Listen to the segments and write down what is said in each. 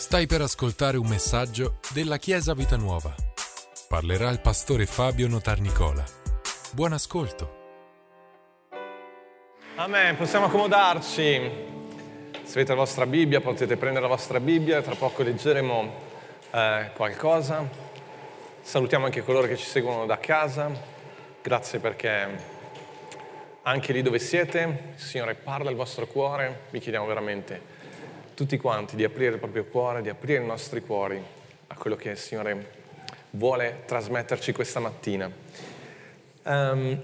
Stai per ascoltare un messaggio della Chiesa Vita Nuova. Parlerà il pastore Fabio Notarnicola. Buon ascolto. Amen, possiamo accomodarci. Se avete la vostra Bibbia potete prendere la vostra Bibbia, tra poco leggeremo eh, qualcosa. Salutiamo anche coloro che ci seguono da casa. Grazie perché anche lì dove siete, il Signore parla al vostro cuore. Vi chiediamo veramente tutti quanti di aprire il proprio cuore, di aprire i nostri cuori a quello che il Signore vuole trasmetterci questa mattina. Um,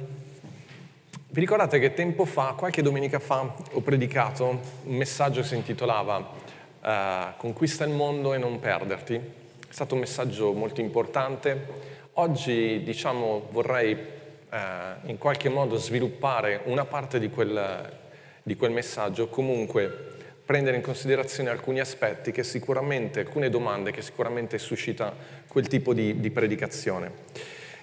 vi ricordate che tempo fa, qualche domenica fa, ho predicato un messaggio che si intitolava uh, Conquista il mondo e non perderti. È stato un messaggio molto importante. Oggi, diciamo, vorrei uh, in qualche modo sviluppare una parte di quel, di quel messaggio, comunque prendere in considerazione alcuni aspetti che sicuramente, alcune domande che sicuramente suscita quel tipo di, di predicazione.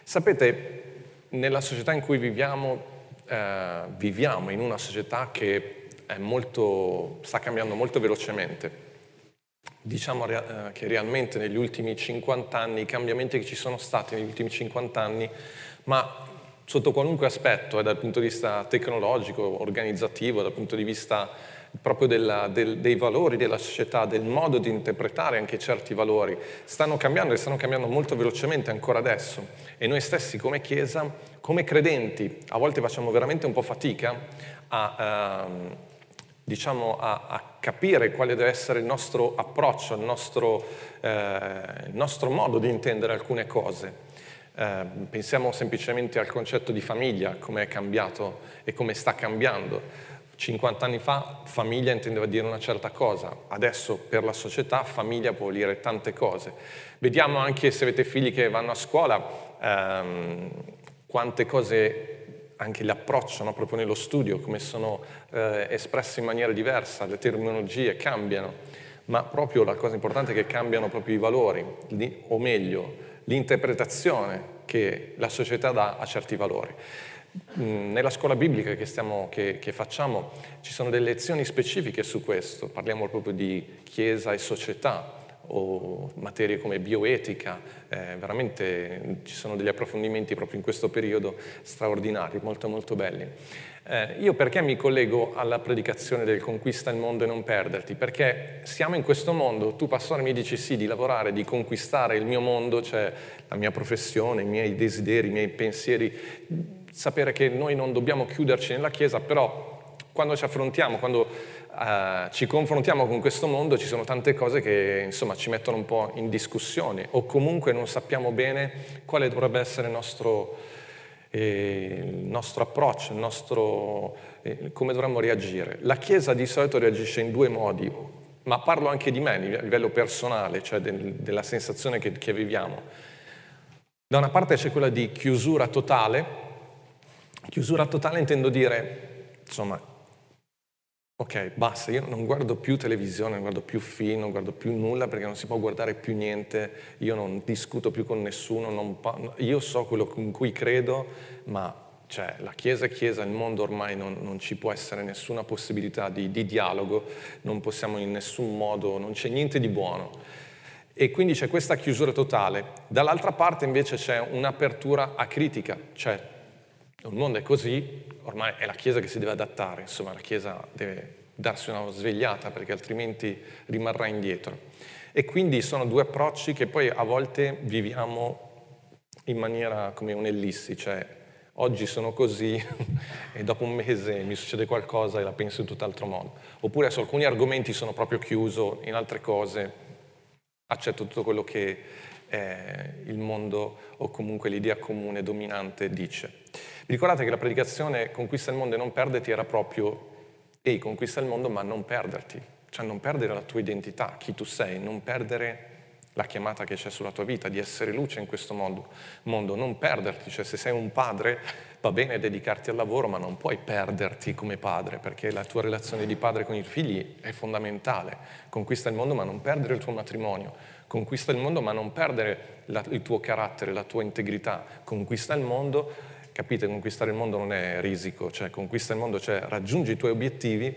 Sapete, nella società in cui viviamo, eh, viviamo in una società che molto, sta cambiando molto velocemente. Diciamo eh, che realmente negli ultimi 50 anni, i cambiamenti che ci sono stati negli ultimi 50 anni, ma sotto qualunque aspetto, eh, dal punto di vista tecnologico, organizzativo, dal punto di vista proprio della, del, dei valori della società, del modo di interpretare anche certi valori, stanno cambiando e stanno cambiando molto velocemente ancora adesso. E noi stessi come Chiesa, come credenti, a volte facciamo veramente un po' fatica a, uh, diciamo, a, a capire quale deve essere il nostro approccio, il nostro, uh, il nostro modo di intendere alcune cose. Uh, pensiamo semplicemente al concetto di famiglia, come è cambiato e come sta cambiando. 50 anni fa famiglia intendeva dire una certa cosa, adesso per la società famiglia può dire tante cose. Vediamo anche se avete figli che vanno a scuola ehm, quante cose anche l'approccio no? proprio nello studio, come sono eh, espresse in maniera diversa, le terminologie cambiano, ma proprio la cosa importante è che cambiano proprio i valori, o meglio, l'interpretazione che la società dà a certi valori. Mm, nella scuola biblica che, stiamo, che, che, facciamo ci sono delle lezioni specifiche su questo, parliamo proprio di chiesa e società o materie come bioetica, eh, veramente ci sono degli approfondimenti proprio in questo periodo straordinari, molto molto belli. Eh, io perché mi collego alla predicazione del conquista il mondo e non perderti? Perché siamo in questo mondo, tu pastore mi dici sì di lavorare, di conquistare il mio mondo, cioè la mia professione, i miei desideri, i miei pensieri, sapere che noi non dobbiamo chiuderci nella Chiesa, però quando ci affrontiamo, quando uh, ci confrontiamo con questo mondo ci sono tante cose che insomma ci mettono un po' in discussione o comunque non sappiamo bene quale dovrebbe essere il nostro, eh, il nostro approccio, il nostro, eh, come dovremmo reagire. La Chiesa di solito reagisce in due modi, ma parlo anche di me a livello personale, cioè del, della sensazione che, che viviamo. Da una parte c'è quella di chiusura totale, Chiusura totale intendo dire, insomma, ok, basta, io non guardo più televisione, non guardo più film, non guardo più nulla perché non si può guardare più niente, io non discuto più con nessuno, pa- io so quello in cui credo, ma cioè, la Chiesa è Chiesa, il mondo ormai non, non ci può essere nessuna possibilità di, di dialogo, non possiamo in nessun modo, non c'è niente di buono. E quindi c'è questa chiusura totale. Dall'altra parte invece c'è un'apertura a critica, cioè il mondo è così, ormai è la Chiesa che si deve adattare, insomma la Chiesa deve darsi una svegliata perché altrimenti rimarrà indietro. E quindi sono due approcci che poi a volte viviamo in maniera come un'ellissi, cioè oggi sono così e dopo un mese mi succede qualcosa e la penso in tutt'altro modo. Oppure su alcuni argomenti sono proprio chiuso, in altre cose accetto tutto quello che eh, il mondo o comunque l'idea comune dominante dice. Vi ricordate che la predicazione Conquista il mondo e non perderti era proprio ehi, conquista il mondo ma non perderti, cioè non perdere la tua identità, chi tu sei, non perdere la chiamata che c'è sulla tua vita, di essere luce in questo mondo, mondo, non perderti, cioè se sei un padre va bene dedicarti al lavoro, ma non puoi perderti come padre, perché la tua relazione di padre con i figli è fondamentale. Conquista il mondo, ma non perdere il tuo matrimonio. Conquista il mondo, ma non perdere la, il tuo carattere, la tua integrità. Conquista il mondo, Capite, conquistare il mondo non è risico, cioè conquista il mondo, cioè raggiungi i tuoi obiettivi,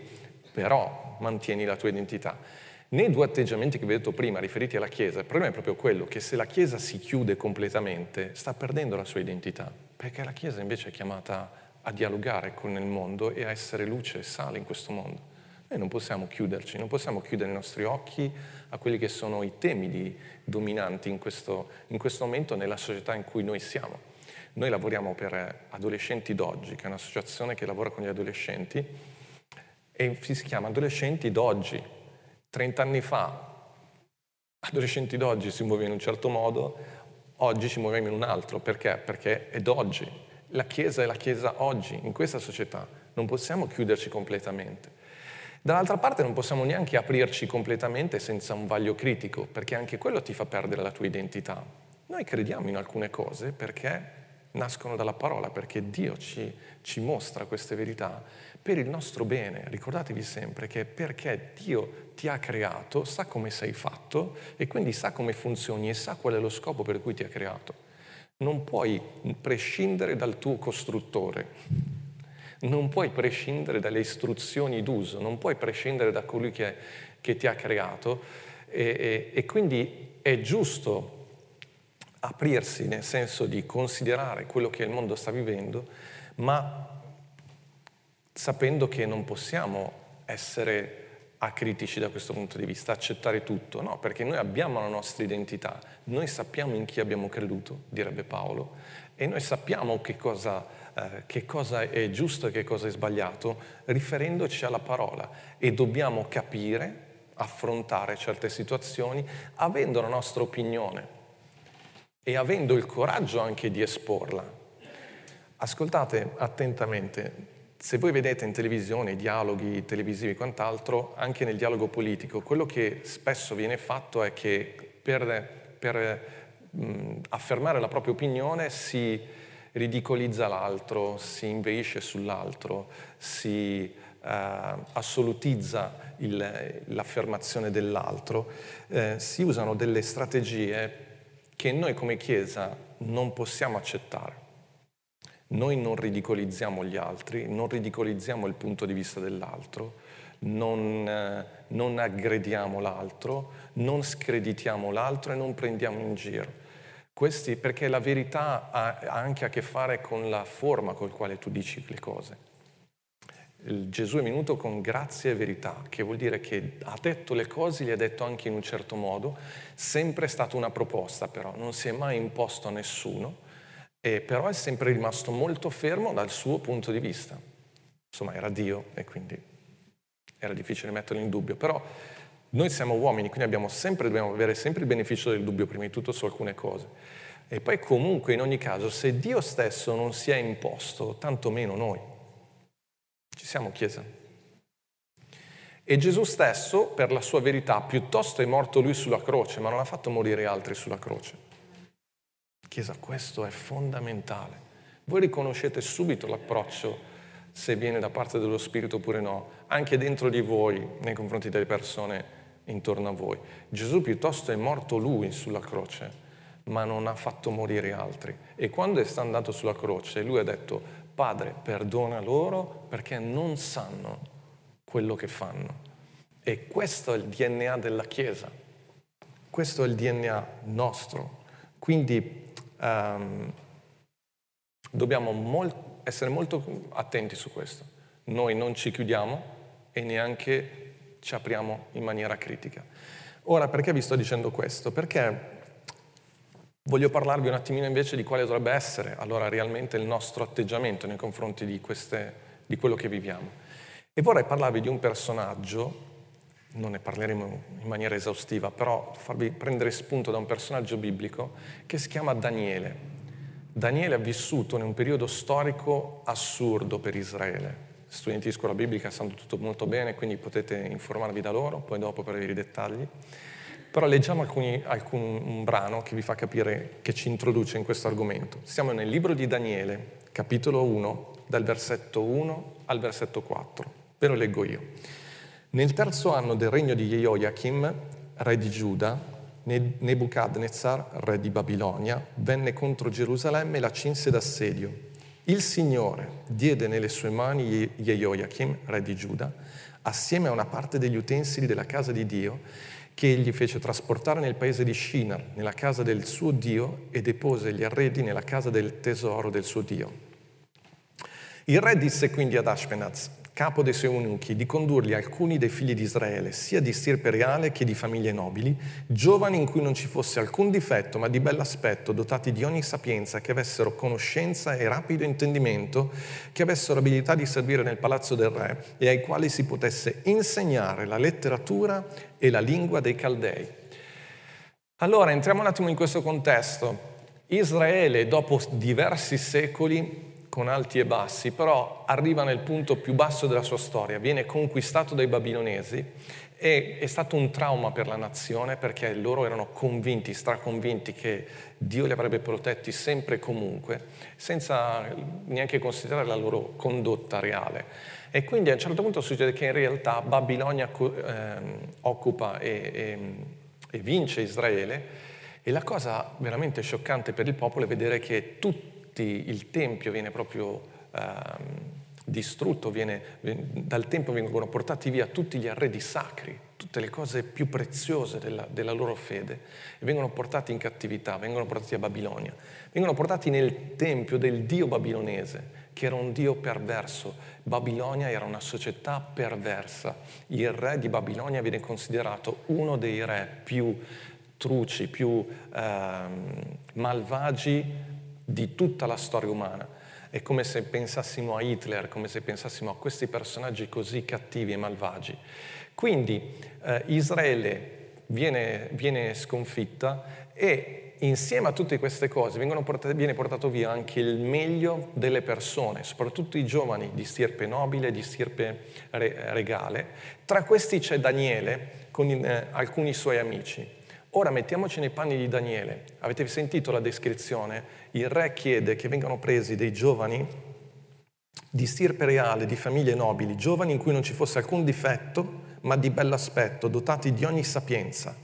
però mantieni la tua identità. Nei due atteggiamenti che vi ho detto prima riferiti alla Chiesa, il problema è proprio quello che se la Chiesa si chiude completamente sta perdendo la sua identità, perché la Chiesa invece è chiamata a dialogare con il mondo e a essere luce e sale in questo mondo. Noi non possiamo chiuderci, non possiamo chiudere i nostri occhi a quelli che sono i temi dominanti in questo, in questo momento nella società in cui noi siamo. Noi lavoriamo per Adolescenti d'Oggi, che è un'associazione che lavora con gli adolescenti e si chiama Adolescenti d'Oggi. 30 anni fa adolescenti d'oggi si muovevano in un certo modo, oggi ci muoviamo in un altro. Perché? Perché è d'oggi. La Chiesa è la Chiesa oggi, in questa società. Non possiamo chiuderci completamente. Dall'altra parte non possiamo neanche aprirci completamente senza un vaglio critico, perché anche quello ti fa perdere la tua identità. Noi crediamo in alcune cose perché nascono dalla parola, perché Dio ci, ci mostra queste verità per il nostro bene. Ricordatevi sempre che perché Dio ti ha creato, sa come sei fatto e quindi sa come funzioni e sa qual è lo scopo per cui ti ha creato. Non puoi prescindere dal tuo costruttore non puoi prescindere dalle istruzioni d'uso, non puoi prescindere da colui che, che ti ha creato e, e, e quindi è giusto aprirsi nel senso di considerare quello che il mondo sta vivendo, ma sapendo che non possiamo essere acritici da questo punto di vista, accettare tutto, no, perché noi abbiamo la nostra identità, noi sappiamo in chi abbiamo creduto, direbbe Paolo, e noi sappiamo che cosa eh, che cosa è giusto e che cosa è sbagliato, riferendoci alla parola. E dobbiamo capire, affrontare certe situazioni avendo la nostra opinione e avendo il coraggio anche di esporla. Ascoltate attentamente, se voi vedete in televisione i dialoghi televisivi e quant'altro, anche nel dialogo politico, quello che spesso viene fatto è che per, per mh, affermare la propria opinione si ridicolizza l'altro, si inveisce sull'altro, si eh, assolutizza il, l'affermazione dell'altro, eh, si usano delle strategie che noi come Chiesa non possiamo accettare. Noi non ridicolizziamo gli altri, non ridicolizziamo il punto di vista dell'altro, non, eh, non aggrediamo l'altro, non screditiamo l'altro e non prendiamo in giro. Questi, perché la verità ha anche a che fare con la forma col quale tu dici le cose. Il Gesù è venuto con grazia e verità, che vuol dire che ha detto le cose, le ha detto anche in un certo modo, sempre è stata una proposta però, non si è mai imposto a nessuno, e però è sempre rimasto molto fermo dal suo punto di vista. Insomma, era Dio e quindi era difficile metterlo in dubbio, però noi siamo uomini, quindi sempre, dobbiamo avere sempre il beneficio del dubbio, prima di tutto su alcune cose. E poi comunque, in ogni caso, se Dio stesso non si è imposto, tanto meno noi. Ci siamo, Chiesa. E Gesù stesso, per la sua verità, piuttosto è morto lui sulla croce, ma non ha fatto morire altri sulla croce. Chiesa, questo è fondamentale. Voi riconoscete subito l'approccio se viene da parte dello Spirito oppure no, anche dentro di voi, nei confronti delle persone intorno a voi. Gesù piuttosto è morto lui sulla croce, ma non ha fatto morire altri. E quando è andato sulla croce, lui ha detto, Padre, perdona loro perché non sanno quello che fanno. E questo è il DNA della Chiesa, questo è il DNA nostro. Quindi um, dobbiamo molt- essere molto attenti su questo. Noi non ci chiudiamo e neanche ci apriamo in maniera critica. Ora, perché vi sto dicendo questo? Perché voglio parlarvi un attimino invece di quale dovrebbe essere allora realmente il nostro atteggiamento nei confronti di, queste, di quello che viviamo. E vorrei parlarvi di un personaggio, non ne parleremo in maniera esaustiva, però farvi prendere spunto da un personaggio biblico che si chiama Daniele. Daniele ha vissuto in un periodo storico assurdo per Israele studenti di scuola biblica sanno tutto molto bene, quindi potete informarvi da loro, poi dopo per avere i dettagli. Però leggiamo alcuni, alcun, un brano che vi fa capire, che ci introduce in questo argomento. Siamo nel libro di Daniele, capitolo 1, dal versetto 1 al versetto 4. Ve lo leggo io. Nel terzo anno del regno di Jehoiachim, re di Giuda, Nebuchadnezzar, re di Babilonia, venne contro Gerusalemme e la cinse d'assedio il Signore diede nelle sue mani Jehoiachim, re di Giuda, assieme a una parte degli utensili della casa di Dio, che egli fece trasportare nel paese di Shinar, nella casa del suo Dio, e depose gli arredi nella casa del tesoro del suo Dio. Il re disse quindi ad Ashpenaz, capo dei suoi eunuchi, di condurgli alcuni dei figli di Israele, sia di stirpe reale che di famiglie nobili, giovani in cui non ci fosse alcun difetto, ma di bell'aspetto, dotati di ogni sapienza, che avessero conoscenza e rapido intendimento, che avessero abilità di servire nel palazzo del re e ai quali si potesse insegnare la letteratura e la lingua dei Caldei. Allora, entriamo un attimo in questo contesto. Israele, dopo diversi secoli, con alti e bassi, però arriva nel punto più basso della sua storia, viene conquistato dai babilonesi e è stato un trauma per la nazione perché loro erano convinti, straconvinti che Dio li avrebbe protetti sempre e comunque, senza neanche considerare la loro condotta reale. E quindi a un certo punto succede che in realtà Babilonia eh, occupa e, e, e vince Israele e la cosa veramente scioccante per il popolo è vedere che tutti tutti, il Tempio viene proprio ehm, distrutto, viene, dal Tempio vengono portati via tutti gli arredi sacri, tutte le cose più preziose della, della loro fede, e vengono portati in cattività, vengono portati a Babilonia, vengono portati nel Tempio del Dio babilonese, che era un Dio perverso. Babilonia era una società perversa. Il re di Babilonia viene considerato uno dei re più truci, più ehm, malvagi di tutta la storia umana. È come se pensassimo a Hitler, come se pensassimo a questi personaggi così cattivi e malvagi. Quindi eh, Israele viene, viene, sconfitta e insieme a tutte queste cose portate, viene portato via anche il meglio delle persone, soprattutto i giovani di stirpe nobile, di stirpe re, regale. Tra questi c'è Daniele con eh, alcuni suoi amici. Ora mettiamoci nei panni di Daniele. Avete sentito la descrizione? Il re chiede che vengano presi dei giovani di stirpe reale, di famiglie nobili, giovani in cui non ci fosse alcun difetto, ma di bell'aspetto, dotati di ogni sapienza,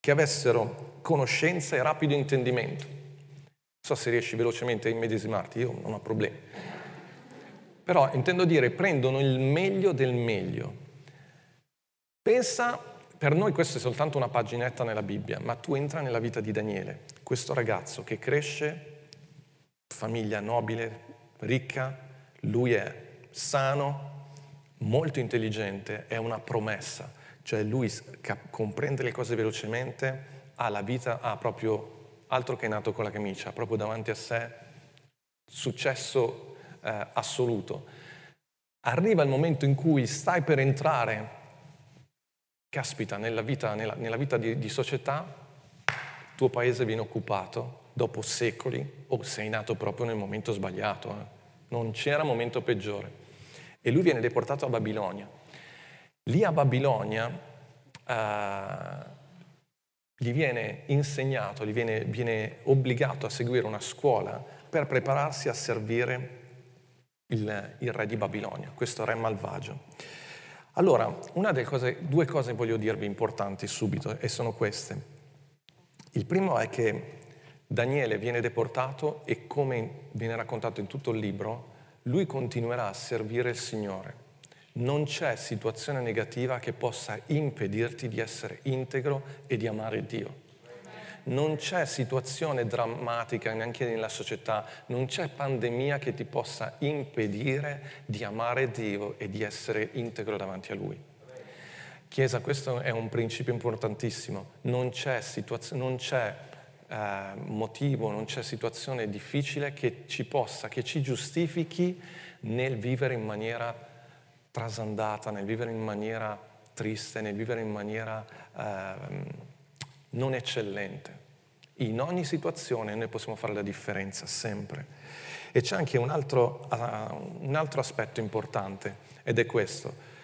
che avessero conoscenza e rapido intendimento. Non so se riesci velocemente a immedesimarti, io non ho problemi. Però intendo dire, prendono il meglio del meglio. Pensa per noi questa è soltanto una paginetta nella Bibbia, ma tu entra nella vita di Daniele, questo ragazzo che cresce, famiglia nobile, ricca, lui è sano, molto intelligente, è una promessa, cioè lui comprende le cose velocemente, ha la vita, ha proprio altro che nato con la camicia, proprio davanti a sé, successo eh, assoluto. Arriva il momento in cui stai per entrare caspita, nella vita, nella, nella vita di, di società, il tuo paese viene occupato dopo secoli o sei nato proprio nel momento sbagliato. Eh. Non c'era momento peggiore. E lui viene deportato a Babilonia. Lì a Babilonia eh, gli viene insegnato, gli viene, viene, obbligato a seguire una scuola per prepararsi a servire il, il re di Babilonia, questo re malvagio. Allora, cose, due cose voglio dirvi importanti subito e sono queste. Il primo è che Daniele viene deportato e come viene raccontato in tutto il libro, lui continuerà a servire il Signore. Non c'è situazione negativa che possa impedirti di essere integro e di amare Dio non c'è situazione drammatica neanche nella società, non c'è pandemia che ti possa impedire di amare Dio e di essere integro davanti a Lui. Chiesa, questo è un principio importantissimo, non c'è, situaz- non c'è eh, motivo, non c'è situazione difficile che ci possa, che ci giustifichi nel vivere in maniera trasandata, nel vivere in maniera triste, nel vivere in maniera... Eh, non eccellente. In ogni situazione noi possiamo fare la differenza, sempre. E c'è anche un altro, uh, un altro aspetto importante, ed è questo.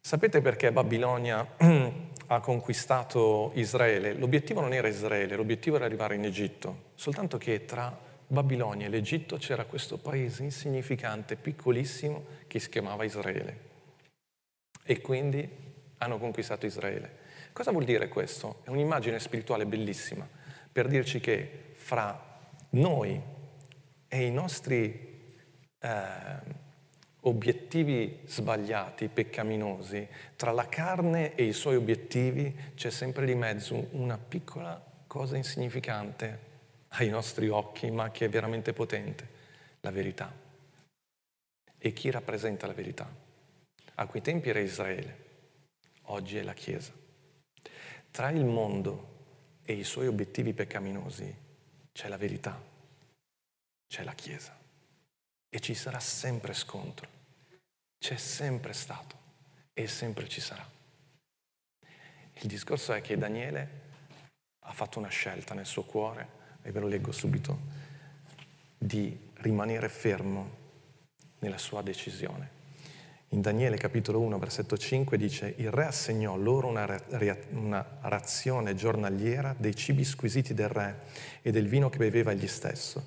Sapete perché Babilonia ha conquistato Israele? L'obiettivo non era Israele, l'obiettivo era arrivare in Egitto, soltanto che tra Babilonia e l'Egitto c'era questo paese insignificante, piccolissimo, che si chiamava Israele. E quindi hanno conquistato Israele. Cosa vuol dire questo? È un'immagine spirituale bellissima per dirci che fra noi e i nostri eh, obiettivi sbagliati, peccaminosi, tra la carne e i suoi obiettivi c'è sempre di mezzo una piccola cosa insignificante ai nostri occhi, ma che è veramente potente, la verità. E chi rappresenta la verità? A quei tempi era Israele, oggi è la Chiesa. Tra il mondo e i suoi obiettivi peccaminosi c'è la verità, c'è la Chiesa e ci sarà sempre scontro, c'è sempre stato e sempre ci sarà. Il discorso è che Daniele ha fatto una scelta nel suo cuore, e ve lo leggo subito, di rimanere fermo nella sua decisione. In Daniele capitolo 1, versetto 5 dice, il re assegnò loro una, una, razione giornaliera dei cibi squisiti del re e del vino che beveva egli stesso.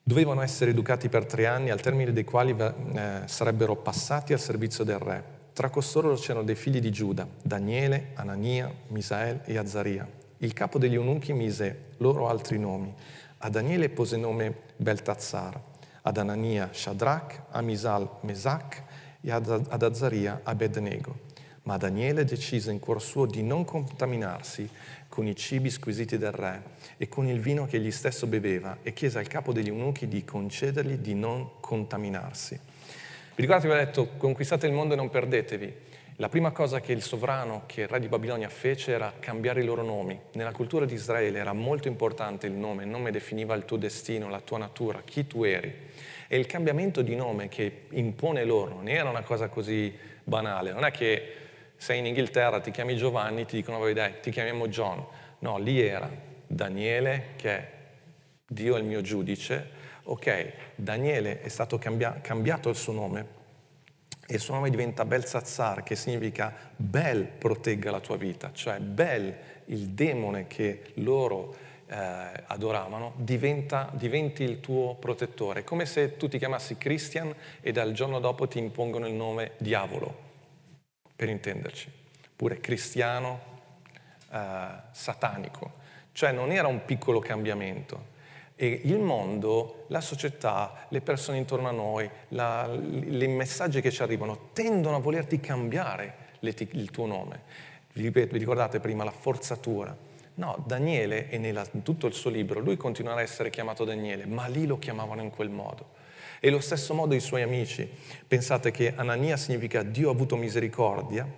Dovevano essere educati per tre anni, al termine dei quali eh, sarebbero passati al servizio del re. Tra costoro c'erano dei figli di Giuda, Daniele, Anania, Misael e Azzaria. Il capo degli eunuchi mise loro altri nomi. A Daniele pose nome Beltazzar, ad Anania Shadrach, a Misal Mesach e ad Azzaria Abednego. Ma Daniele decise in cuor suo di non contaminarsi con i cibi squisiti del re e con il vino che egli stesso beveva e chiese al capo degli eunuchi di concedergli di non contaminarsi. Vi ricordate che ho detto conquistate il mondo e non perdetevi? La prima cosa che il sovrano, che il re di Babilonia fece era cambiare i loro nomi. Nella cultura di Israele era molto importante il nome, il nome definiva il tuo destino, la tua natura, chi tu eri. E il cambiamento di nome che impone loro non era una cosa così banale, non è che sei in Inghilterra, ti chiami Giovanni, ti dicono, dai, ti chiamiamo John. No, lì era Daniele, che è Dio è il mio giudice. Ok, Daniele è stato cambia- cambiato il suo nome e il suo nome diventa Belsazzar, che significa Bel protegga la tua vita, cioè Bel, il demone che loro eh, adoravano, diventa, diventi il tuo protettore. Come se tu ti chiamassi Christian e dal giorno dopo ti impongono il nome diavolo, per intenderci. Pure cristiano, eh, satanico. Cioè non era un piccolo cambiamento. E il mondo, la società, le persone intorno a noi, i messaggi che ci arrivano tendono a volerti cambiare il tuo nome. Vi ricordate prima la forzatura No, Daniele, e in tutto il suo libro, lui continuerà a essere chiamato Daniele, ma lì lo chiamavano in quel modo. E lo stesso modo i suoi amici. Pensate che Anania significa Dio ha avuto misericordia,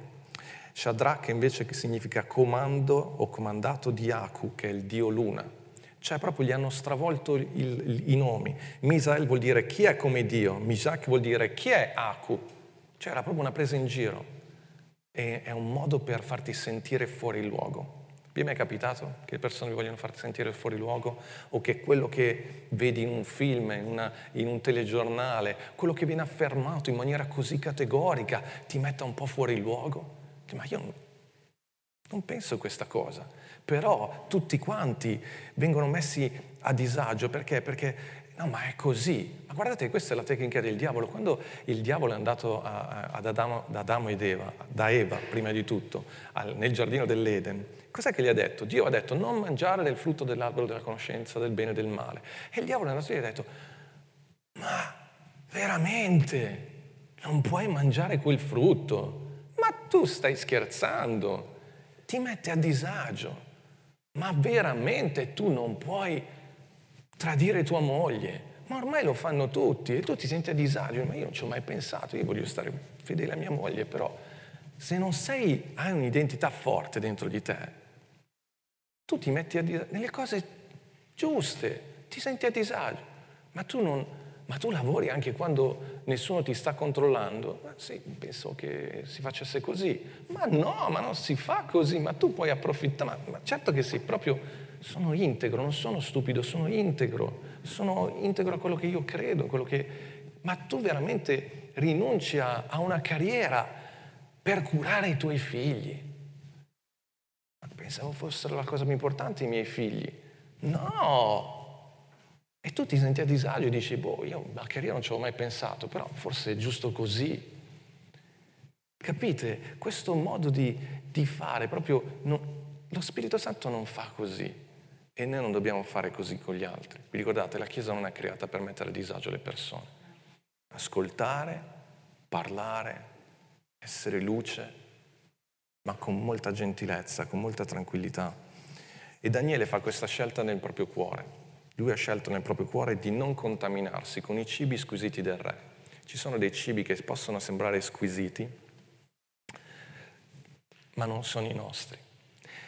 Shadrach invece significa comando o comandato di Aku, che è il Dio Luna. Cioè proprio gli hanno stravolto il, il, i nomi. Misael vuol dire chi è come Dio, Mishak vuol dire chi è Aku. Cioè era proprio una presa in giro. E è un modo per farti sentire fuori luogo. Vi è mai capitato che le persone vi vogliono farti sentire fuori luogo o che quello che vedi in un film, in, una, in, un telegiornale, quello che viene affermato in maniera così categorica ti metta un po' fuori luogo? Ma io non, penso questa cosa. Però tutti quanti vengono messi a disagio perché? Perché No, ma è così. Ma guardate, questa è la tecnica del diavolo. Quando il diavolo è andato a, a, ad Adamo, da Adamo ed Eva, da Eva prima di tutto, al, nel giardino dell'Eden, Cos'è che gli ha detto? Dio ha detto non mangiare del frutto dell'albero della conoscenza del bene e del male. E il diavolo è andato e ha detto, ma veramente non puoi mangiare quel frutto? Ma tu stai scherzando? Ti mette a disagio. Ma veramente tu non puoi tradire tua moglie? Ma ormai lo fanno tutti e tu ti senti a disagio. Ma io non ci ho mai pensato, io voglio stare fedele a mia moglie, però se non sei, hai un'identità forte dentro di te, tu ti metti a disagio nelle cose giuste, ti senti a disagio, ma tu, non, ma tu lavori anche quando nessuno ti sta controllando. Ma sì, penso che si facesse così. Ma no, ma non si fa così, ma tu puoi approfittare. Ma, ma certo che sì, proprio sono integro, non sono stupido, sono integro, sono integro a quello che io credo, quello che... Ma tu veramente rinunci a, a una carriera per curare i tuoi figli Pensavo fossero la cosa più importante i miei figli. No! E tu ti senti a disagio e dici, boh, io la carriera non ci avevo mai pensato, però forse è giusto così. Capite? Questo modo di, di fare, proprio non, lo Spirito Santo non fa così e noi non dobbiamo fare così con gli altri. Vi ricordate, la Chiesa non è creata per mettere a disagio le persone. Ascoltare, parlare, essere luce, ma con molta gentilezza, con molta tranquillità. E Daniele fa questa scelta nel proprio cuore. Lui ha scelto nel proprio cuore di non contaminarsi con i cibi squisiti del re. Ci sono dei cibi che possono sembrare squisiti, ma non sono i nostri.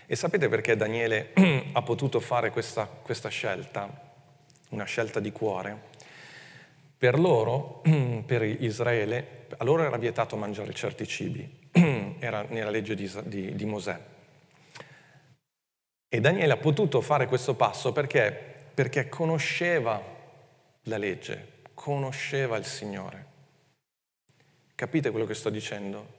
E sapete perché Daniele ha potuto fare questa, questa scelta? Una scelta di cuore? Per loro, per Israele, a loro era vietato mangiare certi cibi, era nella legge di, di, di Mosè. E Daniele ha potuto fare questo passo perché? Perché conosceva la legge, conosceva il Signore. Capite quello che sto dicendo?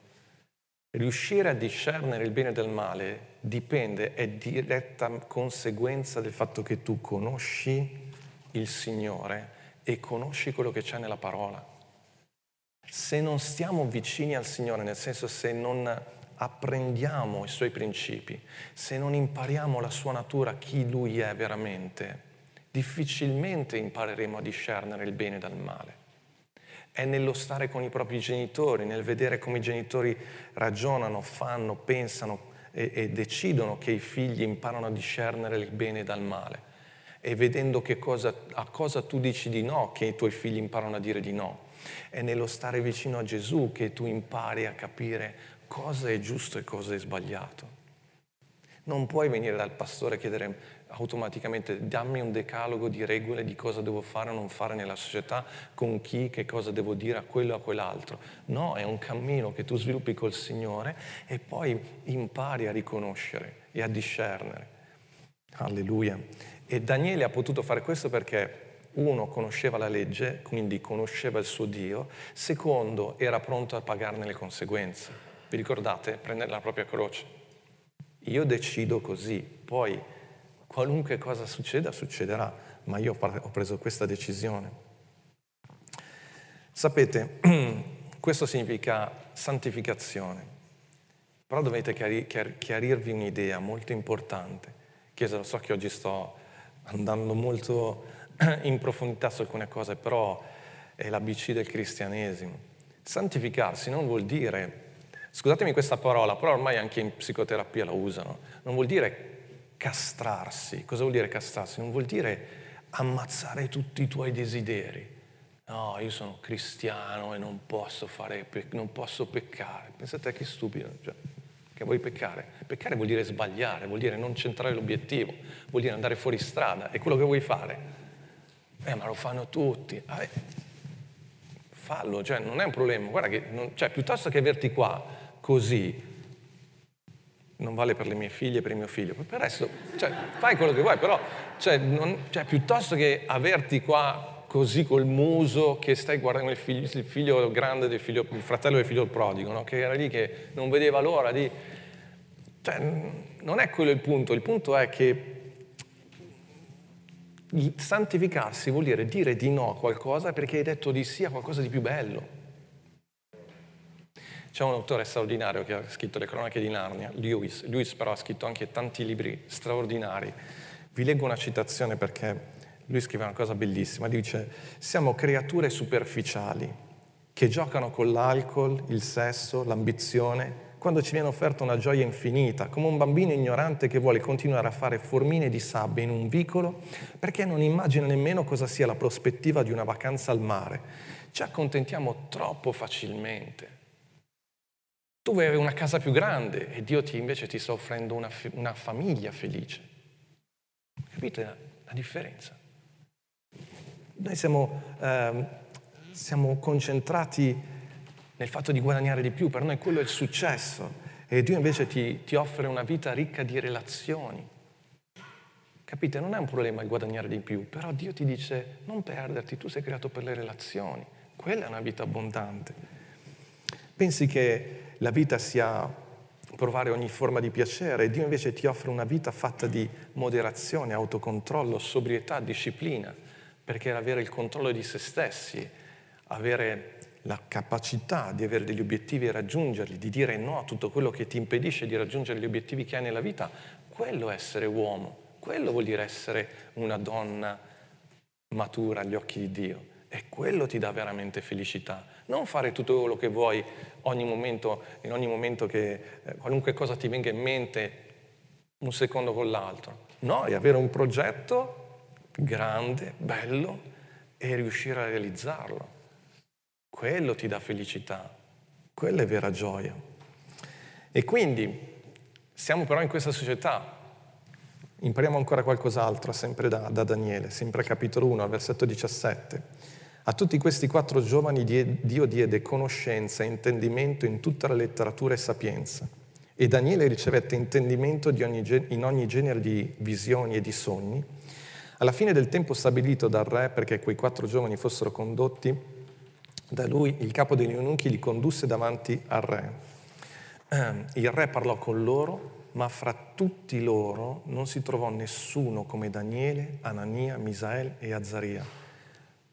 Riuscire a discernere il bene dal male dipende, è diretta conseguenza del fatto che tu conosci il Signore e conosci quello che c'è nella parola. Se non stiamo vicini al Signore, nel senso se non apprendiamo i suoi principi, se non impariamo la sua natura, chi Lui è veramente, difficilmente impareremo a discernere il bene dal male è nello stare con i propri genitori, nel vedere come i genitori ragionano, fanno, pensano e, e decidono che i figli imparano a discernere il bene dal male e vedendo cosa, a cosa tu dici di no che i tuoi figli imparano a dire di no. È nello stare vicino a Gesù che tu impari a capire cosa è giusto e cosa è sbagliato. Non puoi venire dal pastore e chiedere automaticamente dammi un decalogo di regole di cosa devo fare o non fare nella società, con chi, che cosa devo dire a quello o a quell'altro. No, è un cammino che tu sviluppi col Signore e poi impari a riconoscere e a discernere. Alleluia. E Daniele ha potuto fare questo perché uno conosceva la legge, quindi conosceva il suo Dio, secondo era pronto a pagarne le conseguenze. Vi ricordate? Prendere la propria croce. Io decido così, poi qualunque cosa succeda, succederà, ma io ho preso questa decisione. Sapete, questo significa santificazione, però dovete chiarirvi un'idea molto importante. Chiesa, lo so che oggi sto andando molto in profondità su alcune cose, però è l'ABC del cristianesimo. Santificarsi non vuol dire, scusatemi questa parola, però ormai anche in psicoterapia la usano, non vuol dire castrarsi. Cosa vuol dire castrarsi? Non vuol dire ammazzare tutti i tuoi desideri. No, io sono cristiano e non posso, fare, non posso peccare. Pensate che stupido, cioè, che vuoi peccare? Peccare vuol dire sbagliare, vuol dire non centrare l'obiettivo, vuol dire andare fuori strada, è quello che vuoi fare. Eh, ma lo fanno tutti. Eh, fallo, cioè non è un problema. Guarda che, non, cioè, piuttosto che averti qua così, non vale per le mie figlie e per il mio figlio, per il resto, cioè, fai quello che vuoi, però, cioè, non, cioè, piuttosto che averti qua così col muso che stai guardando il figlio, il figlio grande del figlio, il fratello del figlio prodigo, no? che era lì che non vedeva l'ora di... Cioè, non è quello il punto, il punto è che santificarsi vuol dire dire di no a qualcosa perché hai detto di sì a qualcosa di più bello. C'è un autore straordinario che ha scritto le cronache di Narnia, Lewis. Lewis però ha scritto anche tanti libri straordinari. Vi leggo una citazione perché lui scrive una cosa bellissima. Dice, siamo creature superficiali che giocano con l'alcol, il sesso, l'ambizione, quando ci viene offerta una gioia infinita, come un bambino ignorante che vuole continuare a fare formine di sabbia in un vicolo perché non immagina nemmeno cosa sia la prospettiva di una vacanza al mare. Ci accontentiamo troppo facilmente. Tu vuoi avere una casa più grande e Dio ti, invece ti sta offrendo una, una famiglia felice. Capite la, la differenza? Noi siamo, eh, siamo concentrati nel fatto di guadagnare di più, per noi quello è il successo e Dio invece ti, ti offre una vita ricca di relazioni. Capite? Non è un problema il guadagnare di più, però Dio ti dice non perderti, tu sei creato per le relazioni, quella è una vita abbondante. Pensi che la vita sia provare ogni forma di piacere, Dio invece ti offre una vita fatta di moderazione, autocontrollo, sobrietà, disciplina, perché avere il controllo di se stessi, avere la capacità di avere degli obiettivi e raggiungerli, di dire no a tutto quello che ti impedisce di raggiungere gli obiettivi che hai nella vita, quello è essere uomo, quello vuol dire essere una donna matura agli occhi di Dio e quello ti dà veramente felicità Non fare tutto quello che vuoi ogni momento, in ogni momento che eh, qualunque cosa ti venga in mente, un secondo con l'altro. No, è avere un progetto grande, bello e riuscire a realizzarlo. Quello ti dà felicità, quella è vera gioia. E quindi siamo però in questa società. Impariamo ancora qualcos'altro, sempre da, da Daniele, sempre capitolo 1, versetto 17. A tutti questi quattro giovani Dio diede conoscenza e intendimento in tutta la letteratura e sapienza. E Daniele ricevette intendimento ogni, in ogni genere di visioni e di sogni. Alla fine del tempo stabilito dal re perché quei quattro giovani fossero condotti da lui, il capo degli eunuchi li condusse davanti al re. Ehm, il re parlò con loro, ma fra tutti loro non si trovò nessuno come Daniele, Anania, Misael e Azzaria.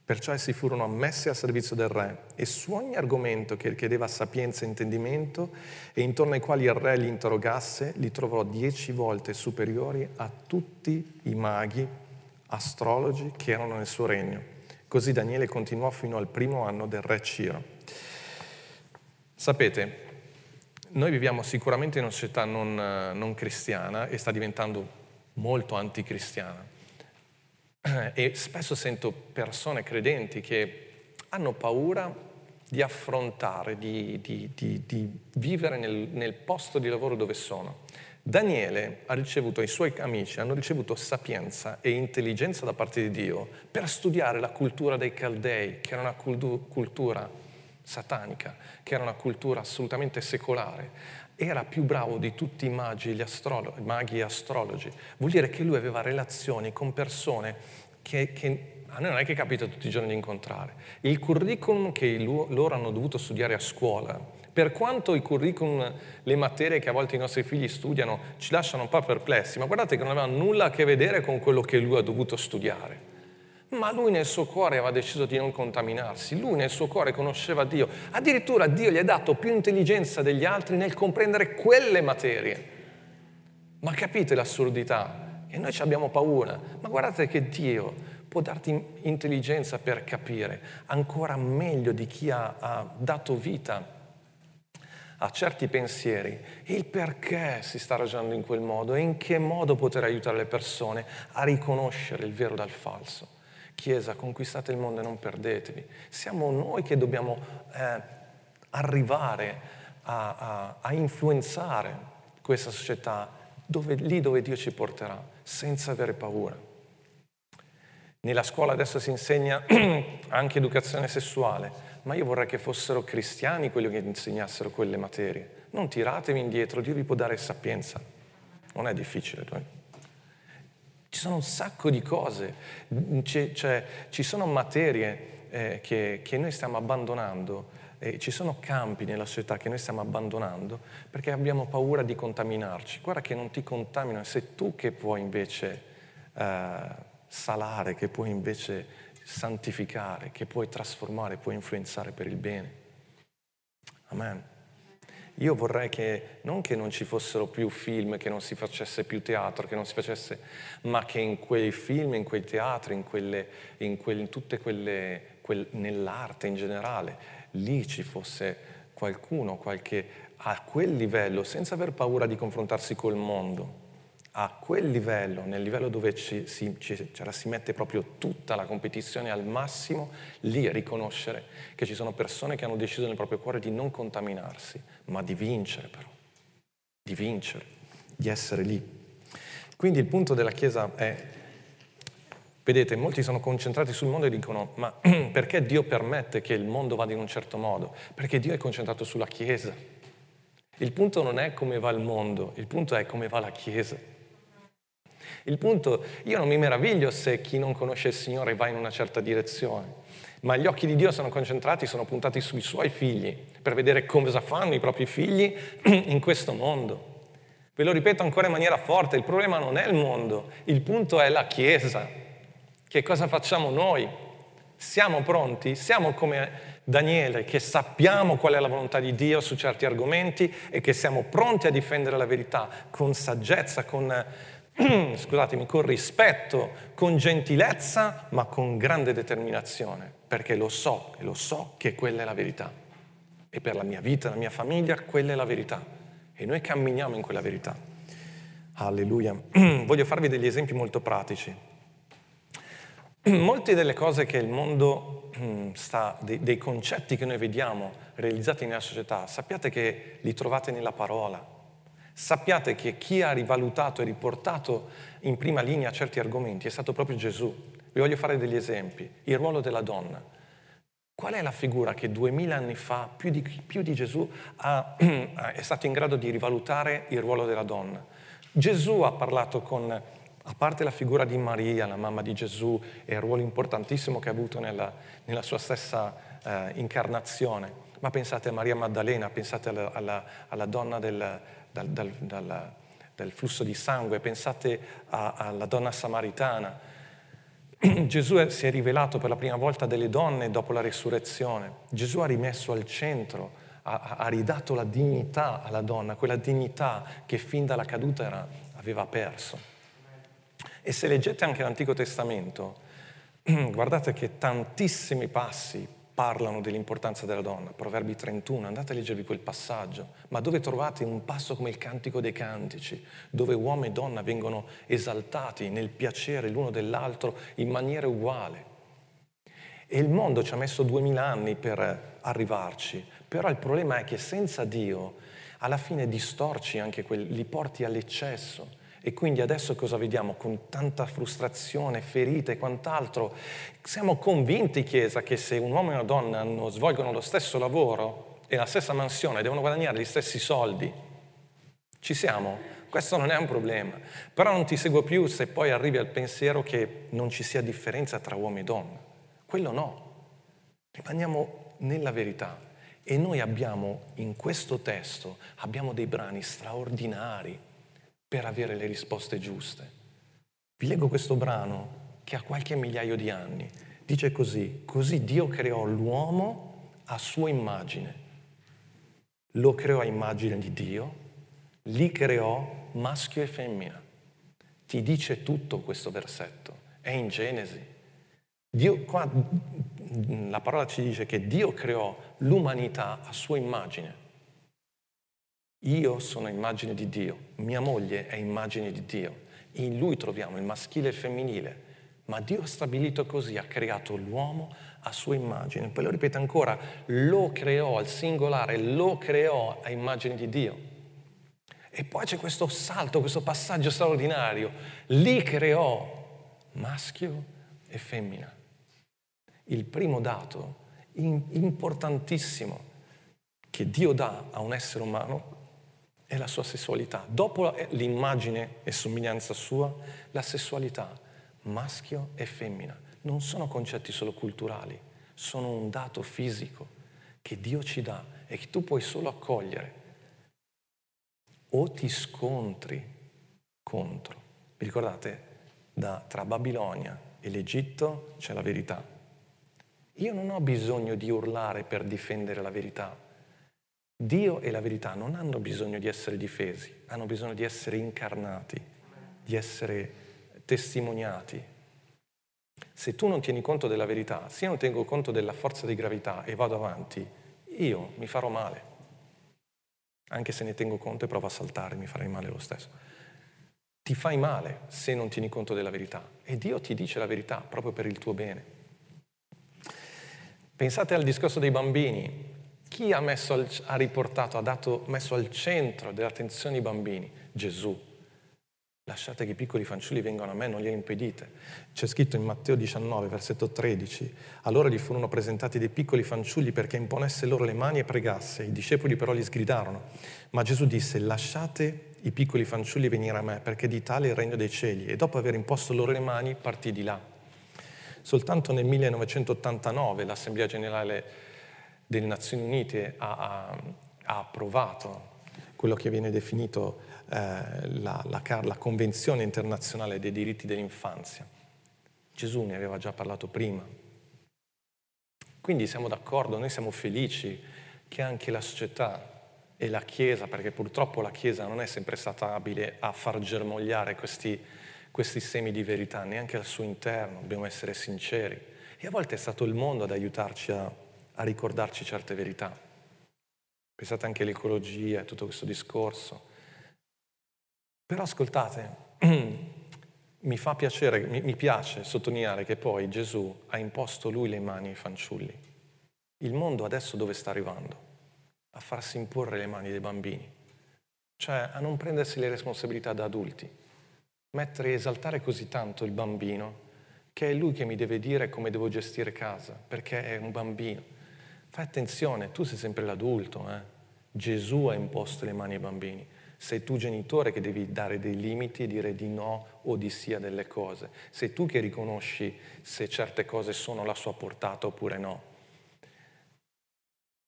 Perciò essi furono ammessi al servizio del re e su ogni argomento che richiedeva sapienza e intendimento e intorno ai quali il re li interrogasse, li trovò dieci volte superiori a tutti i maghi, astrologi che erano nel suo regno. Così Daniele continuò fino al primo anno del re Ciro. Sapete, noi viviamo sicuramente in una società non, non cristiana e sta diventando molto anticristiana. E spesso sento persone credenti che hanno paura di affrontare, di, di, di, di vivere nel, nel, posto di lavoro dove sono. Daniele ha ricevuto, i suoi amici hanno ricevuto sapienza e intelligenza da parte di Dio per studiare la cultura dei Caldei, che era una cultura satanica, che era una cultura assolutamente secolare. Era più bravo di tutti i magi, astrolo- maghi e astrologi. Vuol dire che lui aveva relazioni con persone che, che a noi non è che capita tutti i giorni di incontrare. Il curriculum che loro hanno dovuto studiare a scuola, per quanto i curriculum, le materie che a volte i nostri figli studiano ci lasciano un po' perplessi, ma guardate che non aveva nulla a che vedere con quello che lui ha dovuto studiare ma lui nel suo cuore aveva deciso di non contaminarsi, lui nel suo cuore conosceva Dio, addirittura Dio gli ha dato più intelligenza degli altri nel comprendere quelle materie. Ma capite l'assurdità? E noi ci abbiamo paura, ma guardate che Dio può darti intelligenza per capire ancora meglio di chi ha, ha dato vita a certi pensieri il perché si sta ragionando in quel modo e in che modo poter aiutare le persone a riconoscere il vero dal falso. Chiesa, conquistate il mondo e non perdetevi. Siamo noi che dobbiamo eh, arrivare a, a, a, influenzare questa società dove, lì dove Dio ci porterà, senza avere paura. Nella scuola adesso si insegna anche educazione sessuale, ma io vorrei che fossero cristiani quelli che insegnassero quelle materie. Non tiratevi indietro, Dio vi può dare sapienza. Non è difficile. Noi. Ci sono un sacco di cose, c'è, ci sono materie eh, che, che, noi stiamo abbandonando, eh, ci sono campi nella società che noi stiamo abbandonando perché abbiamo paura di contaminarci. Guarda che non ti contaminano, sei tu che puoi invece eh, salare, che puoi invece santificare, che puoi trasformare, puoi influenzare per il bene. Amen. Io vorrei che non che non ci fossero più film, che non si facesse più teatro, che non si facesse, ma che in quei film, in quei teatri, in, quelle, in, quelle, in tutte quelle, quel, nell'arte in generale, lì ci fosse qualcuno, qualche, a quel livello, senza aver paura di confrontarsi col mondo, a quel livello, nel livello dove ci, si, ci, cioè si, mette proprio tutta la competizione al massimo, lì riconoscere che ci sono persone che hanno deciso nel proprio cuore di non contaminarsi, ma di vincere però, di vincere, di essere lì. Quindi il punto della Chiesa è, vedete, molti sono concentrati sul mondo e dicono, ma perché Dio permette che il mondo vada in un certo modo? Perché Dio è concentrato sulla Chiesa. Il punto non è come va il mondo, il punto è come va la Chiesa. Il punto, io non mi meraviglio se chi non conosce il Signore va in una certa direzione, ma gli occhi di Dio sono concentrati, sono puntati sui suoi figli, per vedere cosa fanno i propri figli in questo mondo. Ve lo ripeto ancora in maniera forte, il problema non è il mondo, il punto è la Chiesa. Che cosa facciamo noi? Siamo pronti? Siamo come Daniele, che sappiamo qual è la volontà di Dio su certi argomenti e che siamo pronti a difendere la verità con saggezza, con scusatemi, con rispetto, con gentilezza, ma con grande determinazione, perché lo so, e lo so che quella è la verità. E per la mia vita, la mia famiglia, quella è la verità. E noi camminiamo in quella verità. Alleluia. Voglio farvi degli esempi molto pratici. Molte delle cose che il mondo sta, dei concetti che noi vediamo realizzati nella società, sappiate che li trovate nella parola. Sappiate che chi ha rivalutato e riportato in prima linea certi argomenti è stato proprio Gesù. Vi voglio fare degli esempi. Il ruolo della donna. Qual è la figura che duemila anni fa, più di, più di Gesù, ha, è stato in grado di rivalutare il ruolo della donna? Gesù ha parlato con, a parte la figura di Maria, la mamma di Gesù, e il ruolo importantissimo che ha avuto nella, nella sua stessa eh, incarnazione, ma pensate a Maria Maddalena, pensate alla, alla, alla donna del, dal, dal, dal, dal, flusso di sangue, pensate a, alla donna samaritana. Gesù si è rivelato per la prima volta delle donne dopo la risurrezione. Gesù ha rimesso al centro ha, ha ridato la dignità alla donna, quella dignità che fin dalla caduta era, aveva perso. E se leggete anche l'Antico Testamento, guardate che tantissimi passi parlano dell'importanza della donna. Proverbi 31, andate a leggervi quel passaggio. Ma dove trovate un passo come il Cantico dei Cantici, dove uomo e donna vengono esaltati nel piacere l'uno dell'altro in maniera uguale. E il mondo ci ha messo duemila anni per arrivarci, però il problema è che senza Dio alla fine distorci anche quelli, li porti all'eccesso. E quindi adesso cosa vediamo? Con tanta frustrazione, ferite e quant'altro, siamo convinti, Chiesa, che se un uomo e una donna hanno, svolgono lo stesso lavoro e la stessa mansione, devono guadagnare gli stessi soldi. Ci siamo? Questo non è un problema. Però non ti seguo più se poi arrivi al pensiero che non ci sia differenza tra uomo e donna. Quello no. Rimaniamo nella verità. E noi abbiamo in questo testo, abbiamo dei brani straordinari per avere le risposte giuste. Vi leggo questo brano che ha qualche migliaio di anni. Dice così, così Dio creò l'uomo a sua immagine. Lo creò a immagine di Dio, li creò maschio e femmina. Ti dice tutto questo versetto, è in Genesi. Dio, qua, la parola ci dice che Dio creò l'umanità a sua immagine. Io sono immagine di Dio, mia moglie è immagine di Dio. In lui troviamo il maschile e il femminile. Ma Dio ha stabilito così, ha creato l'uomo a sua immagine. Poi lo ripete ancora, lo creò al singolare, lo creò a immagine di Dio. E poi c'è questo salto, questo passaggio straordinario. Li creò maschio e femmina il primo dato importantissimo che Dio dà a un essere umano è la sua sessualità. Dopo l'immagine e somiglianza sua, la sessualità, maschio e femmina, non sono concetti solo culturali, sono un dato fisico che Dio ci dà e che tu puoi solo accogliere. O ti scontri contro. Vi ricordate? Da, tra Babilonia e l'Egitto c'è la verità io non ho bisogno di urlare per difendere la verità. Dio e la verità non hanno bisogno di essere difesi, hanno bisogno di essere incarnati, di essere testimoniati. Se tu non tieni conto della verità, se io non tengo conto della forza di gravità e vado avanti, io mi farò male. Anche se ne tengo conto e provo a saltare, mi farei male lo stesso. Ti fai male se non tieni conto della verità e Dio ti dice la verità proprio per il tuo bene. Pensate al discorso dei bambini. Chi ha, al, ha riportato, ha dato, messo al centro dell'attenzione i bambini? Gesù. Lasciate che i piccoli fanciulli vengano a me, non li impedite. C'è scritto in Matteo 19, versetto 13, allora gli furono presentati dei piccoli fanciulli perché imponesse loro le mani e pregasse. I discepoli però gli sgridarono. Ma Gesù disse, lasciate i piccoli fanciulli venire a me perché di tale è il regno dei cieli. E dopo aver imposto loro le mani partì di là. Soltanto nel 1989 l'Assemblea Generale delle Nazioni Unite ha, ha, ha approvato quello che viene definito eh, la, la, la Convenzione internazionale dei diritti dell'infanzia. Gesù ne aveva già parlato prima. Quindi siamo d'accordo, noi siamo felici che anche la società e la Chiesa, perché purtroppo la Chiesa non è sempre stata abile a far germogliare questi, questi semi di verità, neanche al suo interno, dobbiamo essere sinceri. E a volte è stato il mondo ad aiutarci a, a ricordarci certe verità. Pensate anche all'ecologia e tutto questo discorso. Però ascoltate, mi fa piacere, mi, piace sottolineare che poi Gesù ha imposto lui le mani ai fanciulli. Il mondo adesso dove sta arrivando? A farsi imporre le mani dei bambini, cioè a non prendersi le responsabilità da adulti, mettere e esaltare così tanto il bambino che è lui che mi deve dire come devo gestire casa, perché è un bambino. Fai attenzione, tu sei sempre l'adulto, eh? Gesù ha imposto le mani ai bambini. Sei tu genitore che devi dare dei limiti e dire di no o di sì a delle cose. Sei tu che riconosci se certe cose sono alla sua portata oppure no.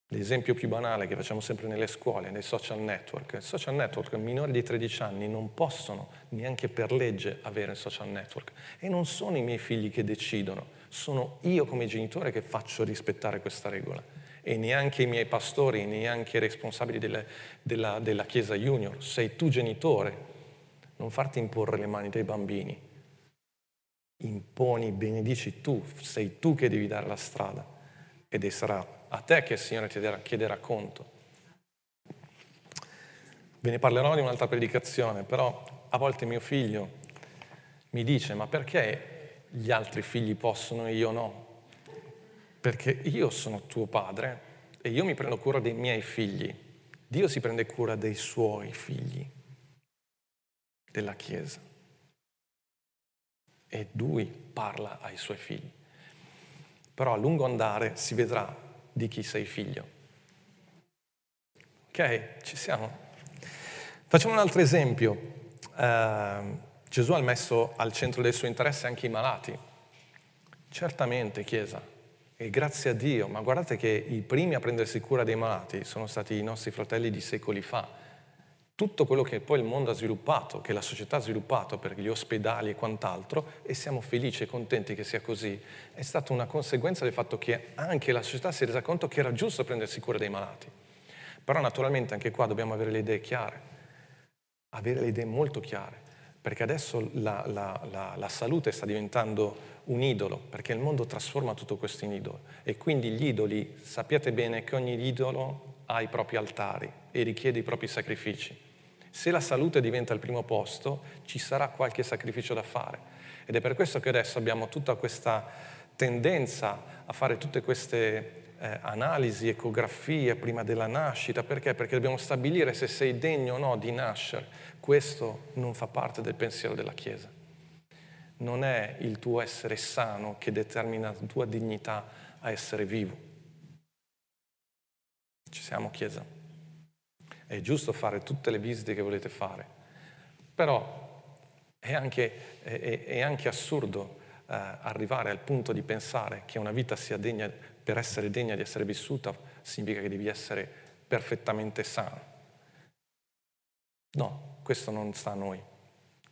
L'esempio più banale che facciamo sempre nelle scuole, nei social network. I social network minori di 13 anni non possono neanche per legge avere un social network e non sono i miei figli che decidono, sono io come genitore che faccio rispettare questa regola e neanche i miei pastori, neanche i responsabili delle, della, della Chiesa Junior. Sei tu genitore, non farti imporre le mani dei bambini. Imponi, benedici tu, sei tu che devi dare la strada ed sarà a te che il Signore ti chiederà conto. Ve ne parlerò in un'altra predicazione, però a volte mio figlio mi dice ma perché gli altri figli possono e io no? Perché io sono tuo padre e io mi prendo cura dei miei figli. Dio si prende cura dei suoi figli, della Chiesa. E lui parla ai suoi figli. Però a lungo andare si vedrà di chi sei figlio. Ok, ci siamo. Facciamo un altro esempio. Uh, Gesù ha messo al centro del suo interesse anche i malati. Certamente, Chiesa, e grazie a Dio, ma guardate che i primi a prendersi cura dei malati sono stati i nostri fratelli di secoli fa. Tutto quello che poi il mondo ha sviluppato, che la società ha sviluppato per gli ospedali e quant'altro, e siamo felici e contenti che sia così, è stata una conseguenza del fatto che anche la società si è resa conto che era giusto prendersi cura dei malati. Però naturalmente anche qua dobbiamo avere le idee chiare, avere le idee molto chiare perché adesso la, la, la, la, salute sta diventando un idolo, perché il mondo trasforma tutto questo in idolo. E quindi gli idoli, sappiate bene che ogni idolo ha i propri altari e richiede i propri sacrifici. Se la salute diventa il primo posto, ci sarà qualche sacrificio da fare. Ed è per questo che adesso abbiamo tutta questa tendenza a fare tutte queste eh, analisi, ecografie prima della nascita. Perché? Perché dobbiamo stabilire se sei degno o no di nascere. Questo non fa parte del pensiero della Chiesa. Non è il tuo essere sano che determina la tua dignità a essere vivo. Ci siamo, Chiesa. È giusto fare tutte le visite che volete fare, però è anche, è, è anche assurdo eh, arrivare al punto di pensare che una vita sia degna per essere degna di essere vissuta significa che devi essere perfettamente sano. No, questo non sta a noi,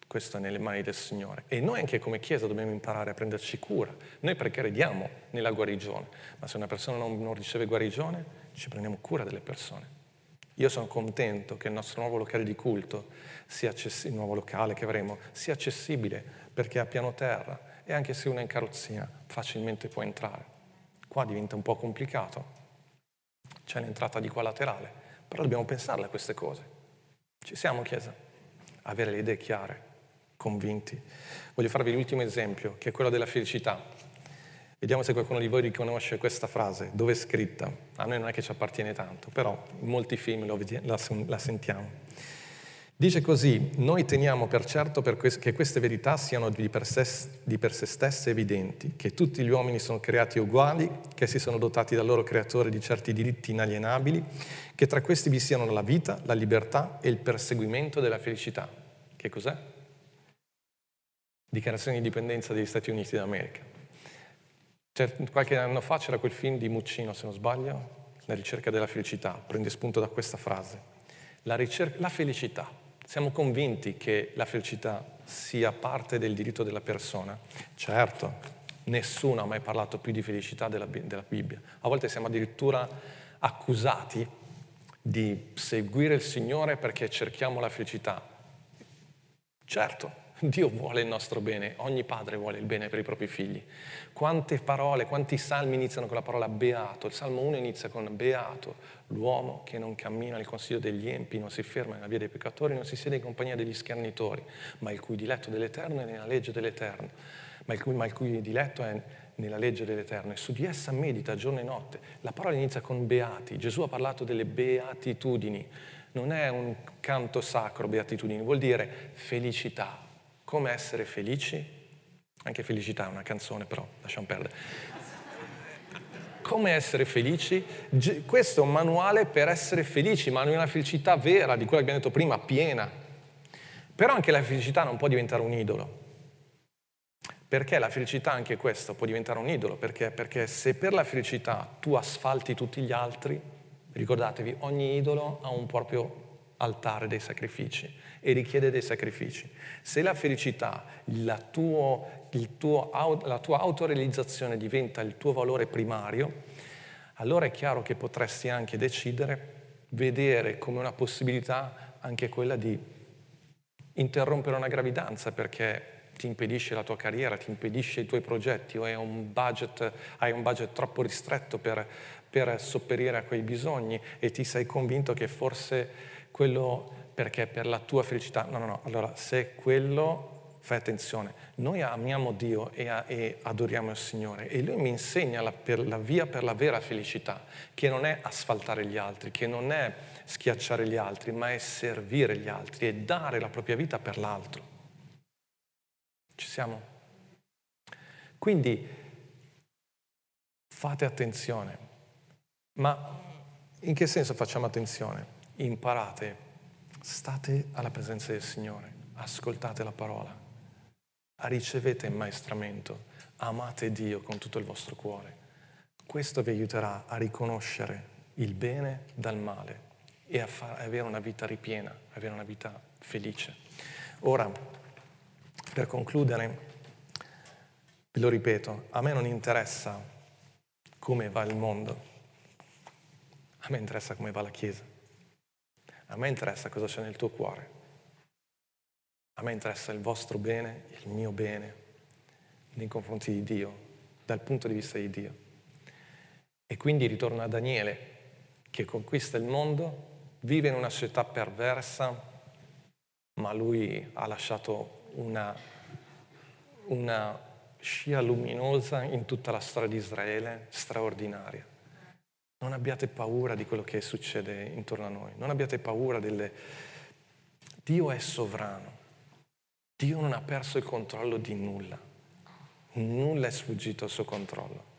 questo è nelle mani del Signore. E noi anche come Chiesa dobbiamo imparare a prenderci cura. Noi perché crediamo nella guarigione, ma se una persona non, non riceve guarigione, ci prendiamo cura delle persone. Io sono contento che il nostro nuovo locale di culto, sia access- il nuovo locale che avremo, sia accessibile perché è a piano terra e anche se uno è in carrozzina facilmente può entrare. Qua diventa un po' complicato, c'è un'entrata di qua laterale, però dobbiamo pensarle a queste cose. Ci siamo, Chiesa? Avere le idee chiare, convinti. Voglio farvi l'ultimo esempio, che è quello della felicità. Vediamo se qualcuno di voi riconosce questa frase, dove è scritta. A noi non è che ci appartiene tanto, però in molti film la, sentiamo. Dice così, noi teniamo per certo per que- che queste verità siano di per, sé, di per, sé, stesse evidenti, che tutti gli uomini sono creati uguali, che si sono dotati dal loro creatore di certi diritti inalienabili, che tra questi vi siano la vita, la libertà e il perseguimento della felicità. Che cos'è? Dichiarazione di indipendenza degli Stati Uniti d'America. Cioè, qualche anno fa c'era quel film di Muccino, se non sbaglio, La ricerca della felicità, prende spunto da questa frase. La, ricerca, la felicità siamo convinti che la felicità sia parte del diritto della persona? Certo, nessuno ha mai parlato più di felicità della, della Bibbia. A volte siamo addirittura accusati di seguire il Signore perché cerchiamo la felicità. Certo, Dio vuole il nostro bene, ogni padre vuole il bene per i propri figli. Quante parole, quanti salmi iniziano con la parola beato? Il Salmo 1 inizia con beato, l'uomo che non cammina nel consiglio degli empi, non si ferma nella via dei peccatori, non si siede in compagnia degli schernitori, ma il cui diletto dell'Eterno è nella legge dell'Eterno, ma il cui, ma il cui diletto è nella legge dell'Eterno e su di essa medita giorno e notte. La parola inizia con beati, Gesù ha parlato delle beatitudini, non è un canto sacro, beatitudini, vuol dire felicità. Come essere felici? Anche felicità è una canzone, però lasciamo perdere. Come essere felici? Questo è un manuale per essere felici, ma non una felicità vera, di quella che abbiamo detto prima, piena. Però anche la felicità non può diventare un idolo. Perché la felicità, anche questo, può diventare un idolo? Perché? Perché se per la felicità tu asfalti tutti gli altri, ricordatevi, ogni idolo ha un proprio altare dei sacrifici e richiede dei sacrifici. Se la felicità, la, tuo, tuo, la tua autorealizzazione diventa il tuo valore primario, allora è chiaro che potresti anche decidere, vedere come una possibilità anche quella di interrompere una gravidanza perché ti impedisce la tua carriera, ti impedisce i tuoi progetti o un budget, hai un budget troppo ristretto per, per sopperire a quei bisogni e ti sei convinto che forse quello perché per la tua felicità. No, no, no. Allora, se quello, fai attenzione. Noi amiamo Dio e, e adoriamo il Signore e Lui mi insegna la, per, la via per la vera felicità, che non è asfaltare gli altri, che non è schiacciare gli altri, ma è servire gli altri e dare la propria vita per l'altro. Ci siamo? Quindi fate attenzione. Ma in che senso facciamo attenzione? Imparate, state alla presenza del Signore, ascoltate la parola, ricevete il maestramento, amate Dio con tutto il vostro cuore. Questo vi aiuterà a riconoscere il bene dal male e a, far, avere una vita ripiena, avere una vita felice. Ora, per concludere, ve lo ripeto, a me non interessa come va il mondo, a me interessa come va la Chiesa. A me interessa cosa c'è nel tuo cuore. A me interessa il vostro bene, il mio bene, nei confronti di Dio, dal punto di vista di Dio. E quindi ritorno a Daniele, che conquista il mondo, vive in una società perversa, ma lui ha lasciato una, una scia luminosa in tutta la storia di Israele, straordinaria. Non abbiate paura di quello che succede intorno a noi, non abbiate paura delle... Dio è sovrano, Dio non ha perso il controllo di nulla, nulla è sfuggito al suo controllo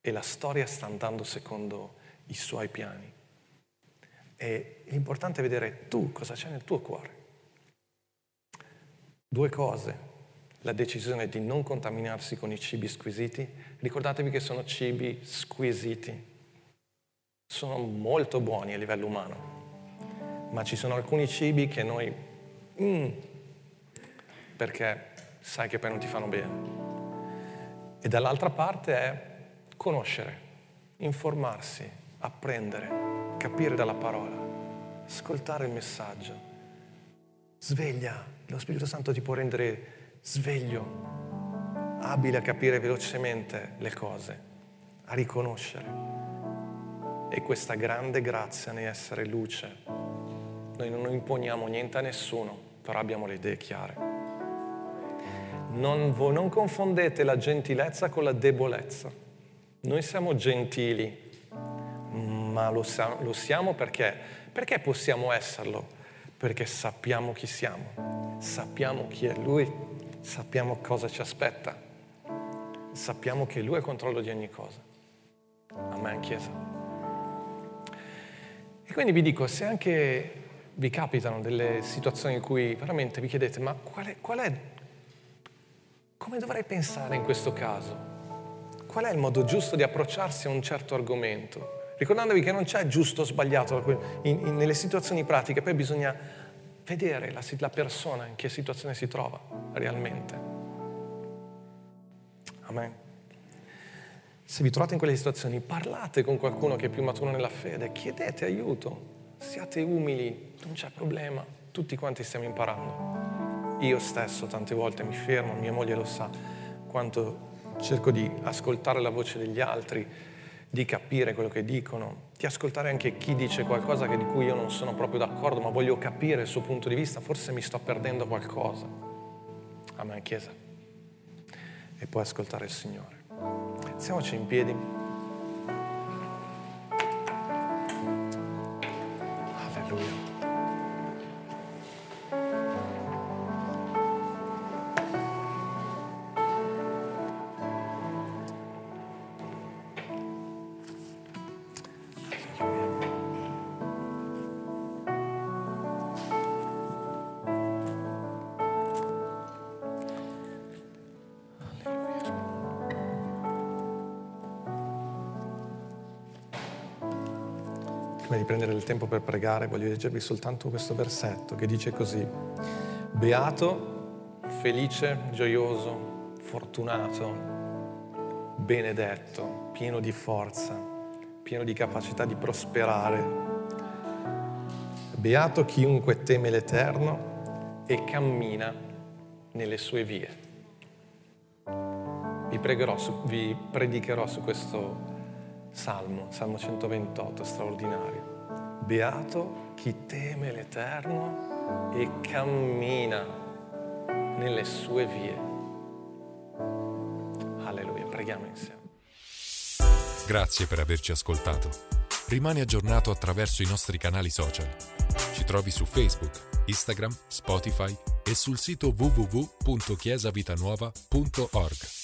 e la storia sta andando secondo i suoi piani. E l'importante è vedere tu cosa c'è nel tuo cuore. Due cose. La decisione di non contaminarsi con i cibi squisiti. Ricordatevi che sono cibi squisiti. Sono molto buoni a livello umano. Ma ci sono alcuni cibi che noi... Mm, perché sai che poi non ti fanno bene. E dall'altra parte è conoscere, informarsi, apprendere, capire dalla parola, ascoltare il messaggio. Sveglia, lo Spirito Santo ti può rendere sveglio, abile a capire velocemente le cose, a riconoscere. E questa grande grazia di essere luce. Noi non imponiamo niente a nessuno, però abbiamo le idee chiare. Non, non confondete la gentilezza con la debolezza. Noi siamo gentili, ma lo siamo, lo siamo perché? Perché possiamo esserlo? Perché sappiamo chi siamo sappiamo chi è Lui, sappiamo cosa ci aspetta, sappiamo che Lui ha controllo di ogni cosa. Amen, Chiesa. E quindi vi dico, se anche vi capitano delle situazioni in cui veramente vi chiedete, ma qual è, qual è come dovrei pensare in questo caso? Qual è il modo giusto di approcciarsi a un certo argomento? Ricordandovi che non c'è giusto o sbagliato in, in, nelle situazioni pratiche, poi bisogna vedere la, la persona in che situazione si trova realmente. Amen. Se vi trovate in quelle situazioni, parlate con qualcuno che è più maturo nella fede, chiedete aiuto. siate umili, non c'è problema, tutti quanti stiamo imparando. Io stesso tante volte mi fermo, mia moglie lo sa, quanto cerco di ascoltare la voce degli altri, di capire quello che dicono, di ascoltare anche chi dice qualcosa di cui io non sono proprio d'accordo, ma voglio capire il suo punto di vista, forse mi sto perdendo qualcosa. Amen, Chiesa. E poi ascoltare il Signore. Siamoci in piedi. Prima di prendere il tempo per pregare, voglio leggervi soltanto questo versetto che dice così, beato, felice, gioioso, fortunato, benedetto, pieno di forza, pieno di capacità di prosperare. Beato chiunque teme l'Eterno e cammina nelle sue vie. Vi, pregherò, vi predicherò su questo Salmo, Salmo 128, straordinario. Beato chi teme l'Eterno e cammina nelle sue vie. Alleluia, preghiamo insieme. Grazie per averci ascoltato. Rimani aggiornato attraverso i nostri canali social. Ci trovi su Facebook, Instagram, Spotify e sul sito www.chiesavitanuova.org.